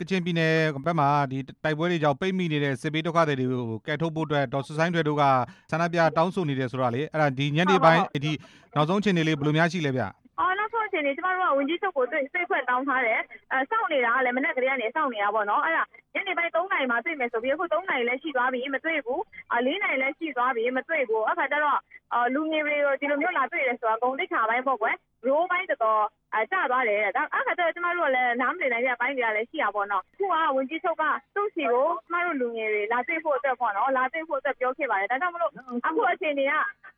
ကချင်ပြည်နယ်ဘက်မှာဒီတိုက်ပွဲတွေကြောင့်ပိတ်မိနေတဲ့စစ်ဘေးဒုက္ခသည်တွေကိုကယ်ထုတ်ဖို့အတွက်ဒေါ်ဆွတ်ဆိုင်းထွယ်တို့ကဆန္ဒပြတောင်းဆိုနေတယ်ဆိုတော့လေအဲ့ဒါဒီညနေပိုင်းဒီနောက်ဆုံးအခြေအနေလေးဘယ်လိုများရှိလဲဗျအော်နောက်ဆုံးအခြေအနေကျမတို့ကဝင်ကြီးချုပ်ကိုတွေ့စိတ်ခွက်တောင်းထားတယ်အဲစောင့်နေတာကလည်းမနေ့ကလေးကနေစောင့်နေတာပေါ့နော်အဲ့ဒါညနေပိုင်း3နာရီမှာတွေ့မယ်ဆိုပြီးအခု3နာရီလည်းရှိသွားပြီမတွေ့ဘူးအာ4နာရီလည်းရှိသွားပြီမတွေ့ဘူးအခါကျတော့အာလူငယ်တွေကိုဒီလိုမျိုးလာတွေ့တယ်ဆိုတာဂုံတိတ်ခါပိုင်းပေါ့ကွယ်ရိုးပိုင်းတော်တော် အကျသွားတယ်တဲ့ဒါအခါကျတော့ကျမတို့ကလည်းနားမလည်နိုင်တဲ့အပိုင်းတွေကလည်းရှိရပါတော့အခုကဝင်ကြီးချုပ်ကသူ့စီကိုကျမတို့လူငယ်တွေလာတွေ့ဖို့အတွက်ပေါ့နော်လာတွေ့ဖို့အတွက်ပြောခဲ့ပါတယ်ဒါကြောင့်မလို့အခုအခြေအနေက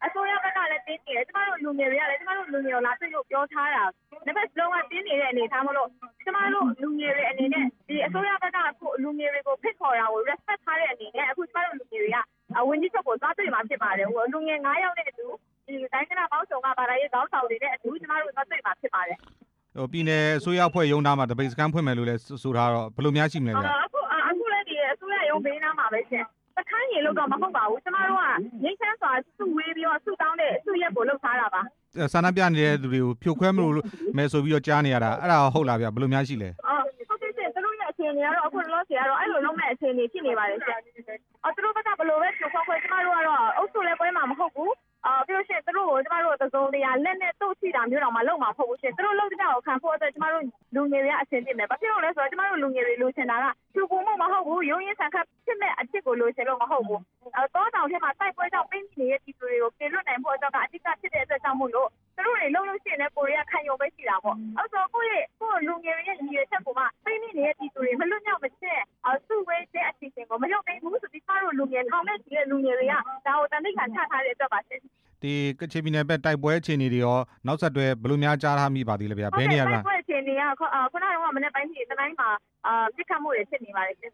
အစိုးရဘက်ကလည်းတင်းနေတယ်ကျမတို့လူငယ်တွေကလည်းကျမတို့လူငယ်ကိုလာတွေ့လို့ပြောထားတာတစ်ပတ်လုံးကတင်းနေတဲ့အနေထားမလို့ကျမတို့လူငယ်တွေအနေနဲ့ဒီအစိုးရဘက်ကအခုလူငယ်တွေကိုဖိတ်ခေါ်တာကို respect ထားတဲ့အနေနဲ့အခုကျမတို့လူငယ်တွေကဝင်ကြီးချုပ်ကိုသွားတွေ့မှာဖြစ်ပါတယ်ဟိုလူငယ်9ယောက်နဲ့အတူဒီ တိုင်းကနာပေါင်းစုံကဘာသာရေးကောင်းဆောင်တွေနဲ့အတူကျမတို့သွားတွေ့မှာဖြစ်ပါတယ်ဟိုပြည်နယ်အစိုးရအဖွဲ့ရုံးသားမှာတပိတ်စကန်ဖွင့်မယ်လို့လည်းဆိုထားတော့ဘယ်လိုများရှိမလဲဗျအခုအခုလည်းဒီအစိုးရရုံးဘေးနားမှာပဲရှင်တခန်းကြီးလို့တော့မဟုတ်ပါဘူးကျမတို့ကငိမ့်ချမ်းစွာစုဝေးပြီးတော့စုတောင်းတဲ့စုရက်ကိုလုပ်ထားတာပါဆန္ဒပြနေတဲ့သူတွေကိုဖြိုခွဲမလို့မယ်ဆိုပြီးတော့ကြားနေရတာအဲ့ဒါဟုတ်လားဗျဘယ်လိုများရှိလဲအော်ဟုတ်ကဲ့ရှင်သူတို့ရဲ့အခြေအနေကတော့အခုလောလောဆယ်ကတော့အဲ့လိုလုံးမဲ့အခြေအနေဖြစ်နေပါတယ်ရှင်အော်သူတို့ဘက်ကဘယ်လိုပဲဖြိုခွဲခွဲကျမတို့ကတော့အုပ်စုလဲပွဲမှာမဟုတ်ဘူး အာပြီးလို့ရှိရင်သူတို့ကိုကျမတို့သစုံတရားလက်နဲ့တုတ်ချတာမျိုးတော့မလုပ်မှာမဟုတ်ဘူးရှင်သူတို့လုပ်တဲ့ကိုခံဖို့အတွက်ကျမတို့လူငယ်တွေကအဆင်ပြေမယ်ဘာဖြစ်လို့လဲဆိုတော့ကျမတို့လူငယ်တွေလိုချင်တာကဖြူပုံမှုမဟုတ်ဘူးရုံးရင်းဆန်ခတ်ဖြစ်မဲ့အဖြစ်ကိုလိုချင်လို့မဟုတ်ဘူးအဲတော့တောင်ထဲမှာတိုက်ပွဲကြောင့်ပြင်နေတဲ့ဒီသူတွေကိုပြေလွတ်နိုင်ဖို့အတွက်ကအဓိကဖြစ်တဲ့အတွက်ကြောင့်မို့လို့သူတို့တွေလုံးလို့ရှိရင်လည်းကိုရီးယားခံရုံပဲရှိတာပေါ့အဲဆို ထောင်နဲ့ချီတဲ့လူငယ်တွေကဒါကိုတန်ဋိဌာန်ချထားတဲ့အတွက်ပါရှင်ဒီကချင်ပြည်နယ်ဘက်တိုက်ပွဲအခြေအနေတွေရောနောက်ဆက်တွဲဘယ်လိုများကြားထားမိပါသေးလဲဗျဘယ်နေရာမှာဟုတ်ကဲ့အခြေအနေကခုခုနကမနေ့ပိုင်းကြီးတတိုင်းမှာအာပြစ်ခတ်မှုတွေဖြစ်နေပါတယ်ရှင်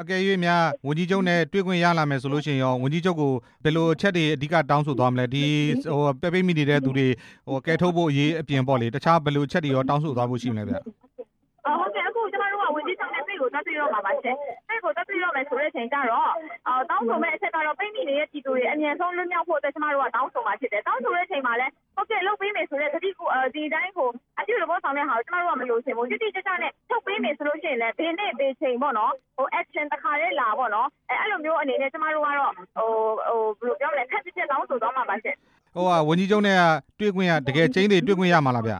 အကယ်၍များဝန်ကြီးချုပ်နဲ့တွေ့ခွင့်ရလာမယ်ဆိုလို့ရှိရင်ရောဝန်ကြီးချုပ်ကိုဘယ်လိုအချက်တွေအဓိကတောင်းဆိုသွားမလဲဒီဟိုပဲပိတ်မိနေတဲ့သူတွေဟိုကဲထုတ်ဖို့အရေးအပြင်ပေါ့လေတခြားဘယ်လိုအချက်တွေရောတောင်းဆိုသွားဖို့ရှိမလဲဗျအော်ဟုတ်ကဲ့အခုကျ မတို့ကဝင်ကြီးဆောင်တဲ့စိတ်ကိုတက်ပြီးတော့မှာပါရှင်စိတ်ကိုတက်ပြီးတော့မယ်ဆိုတဲ့အချိန်ကျတော့အော်တောင်းဆိုမဲ့အချက်ကတော့ပိတ်မိနေတဲ့ပြည်သူတွေအမြန်ဆုံးလွတ်မြောက်ဖို့အတွက်ကျမတို့ကတောင်းဆိုမှာဖြစ်တယ်တောင်းဆိုတဲ့အချိန်မှာလည်းဟုတ်ကဲ့လုပ်ပေးမယ်ဆိုတဲ့တတိကိုဒီတိုင်းကိုအပြုလို့ဆောင်တဲ့ဟာကိုကျမတို့ကမလို့ချင်ဘူးတိတိကျကျနဲ့ထုတ်ပေးမယ်ဆိုလို့ရှိရင်လည်းဘေးနဲ့ဘေးချိန်ပေါ့နော်ဟို action တစ်ခါလေးလာပေါ့နော်အဲအဲ့လိုမျိုးအနေနဲ့ကျမတို့ကတော့ဟိုဟိုဘယ်လိုပြောမလဲခက်စစ်စစ်တောင်းဆိုသွားမှာပါရှင်ဟိုကဝန်ကြီးချုပ်နဲ့ကတွေ့ခွင့်ရတကယ်ကျင်းတွေတွေ့ခွင့်ရမှာလားဗျ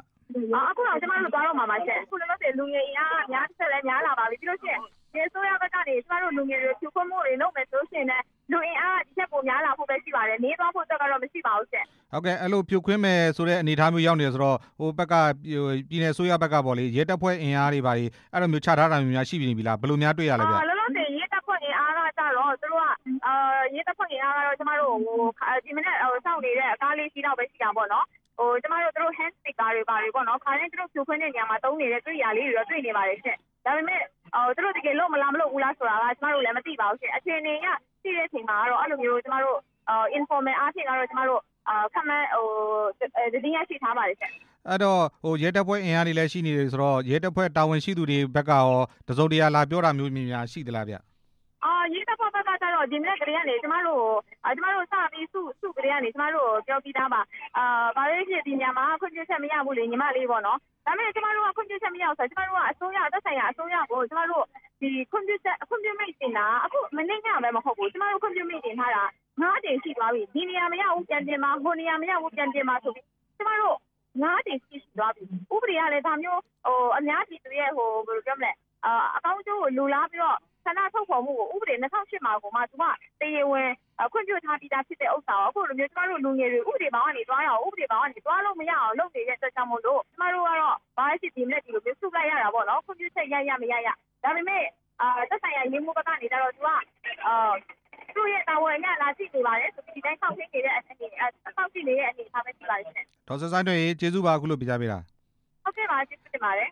အာအခုတော့ကျမတို့သွားတော့မှာပါရှင်အခုလည်းဆိုလူငယ်အင်အားအများတစ်ဆက် လည်းများလာပါပြီပြီးလို့ရှိရင်ဒီဆိုရဘက်ကနေကျမတို့လူငယ်တွေဖြူခွင့်မှုတွေလုပ်မယ်ဆိုလို့ရှိရင်လည်းလူအင်အားဒီချက်ပုံများလာဖို့ပဲရှိပါတယ်နေသွားဖို့အတွက်ကတော့မရှိပါဘူးရှင်ဟုတ်ကဲ့အဲ့လိုဖြိုခွင်းမယ်ဆိုတဲ့အနေအထားမျိုးရောက်နေတယ်ဆိုတော့ဟိုဘက်ကပြည်နယ်ဆိုရဘက်ကပေါ့လေရဲတပ်ဖွဲ့အင်အားတွေပါလေအဲ့လိုမျိုးခြားထားတာမျိုးများရှိနေပြီလားဘယ်လိုများတွေ့ရလဲဗျအာလောလောဆယ်ရေးတပ်ဖွဲ့အင်အားကကြတော့သူတို့ကအာရေးတပ်ဖွဲ့အင်အားကတော့ကျမတို့ဟိုဒီမနေ့ဟိုစောင့်နေတဲ့အကားလေးရှိတော့ပဲရှိတာပေါ့နော်ဟိုကျမတို့တို့ hand sticker တွေပါတွေပေါ့နော်ခါရင်တို့ဖြူခွင်းတဲ့နေရာမှာတုံးနေတဲ့တွေ့ရလေးတွေတော့တွေ့နေပါတယ်ရှင် ဒါပေမဲ့ဟိုတို့တကယ်လို့မလားမလို့ဘူးလားဆိုတာကကျမတို့လည်းမသိပါဘူးရှင်အခြေအနေကရှိတဲ့အချိန်မှာကတော့အဲ့လိုမျိုးကျမတို့အာ informal အားဖြင့်ကတော့ကျမတို့အာခမန်းဟိုတတိယရှိထားပါတယ်ရှင်အဲ့တော့ဟိုရဲတပ်ဖွဲ့အင်အားတွေလည်းရှိနေတယ်ဆိုတော့ရဲတပ်ဖွဲ့တာဝန်ရှိသူတွေဘက်ကရောတစုံတရာလာပြောတာမျိုးများရှိသလားဗျအာရေးတပ်ဖွဲ့ဘ က်ကကျတော့ဒီနေ့ကလေးကနေကျမတို့အာကျမတို့စပြီးစုစုကလေးကနေကျမတို့ပြောပြီးသားပါအာဘာလို့ဖြစ်ဒီညမှာခွင့်ပြုချက်မရဘူးလေညီမလေးပေါ့နော်ဒါပေမဲ့ကျမတို့ကခွင့်ပြုချက်မရဘူးဆိုတော့ကျမတို့ကအစိုးရသက်ဆိုင်ရာအစိုးရကိုကျမတို့ဒီခွင့်ပြုချက်ခွင့်ပြုမိတ်တင်တာအခုမနေ့ညပဲမဟုတ်ဘူးကျမတို့ခွင့်ပြုမိတ်တင်ထားတာငါးတင်ရှိသွားပြီဒီနေရာမရဘူးပြန်တင်ပါဟိုနေရာမရဘူးပြန်တင်ပါဆိုပြီးကျမတို့ငါးတင်ရှိသွားပြီဥပဒေကလည်းဒါမျိုးဟိုအများကြီးသူရဲ့ဟိုဘယ်လိုပြောမလဲအာအကောင့်ကျိုးကိုလူလားပြီးတော့ဆ န္ဒထုတ်ဖော်မှုကိုဥပဒေ2008မှာကိုမှသူကတရားဝင်ခွင့်ပြုထားပြီးသားဖြစ်တဲ့ဥစ္စာကိုအခုလိုမျိုးကျမတို့လူငယ်တွေဥပဒေဘောင်ကနေတွားရအောင်ဥပဒေဘောင်ကနေတွားလို့မရအောင်လုပ်နေတဲ့အတွက်ကြောင့်မို့လို့ကျမတို့ကတော့ဘာဖြစ်ဒီလက်ဒီလိုမျိုးစုလိုက်ရတာပေါ့နော်ခွင့်ပြုချက်ရရမရရဒါပေမဲ့အာသက်ဆိုင်ရာရင်းမှုဘက်ကနေကြတော့သူကအာသူ့ရဲ့တာဝန်ရလာရှိနေပါတယ်ဆိုပြီးဒီတိုင်းဆောက်ဖြစ်နေတဲ့အနေဆောက်ရှိနေတဲ့အနေအထားပဲရှိပါတယ်ရှင်ဒေါ်စဆိုင်တွေကျေးဇူးပါအခုလိုပြကြပေးတာဟုတ်ကဲ့ပါကျေးဇူးတင်ပါတယ်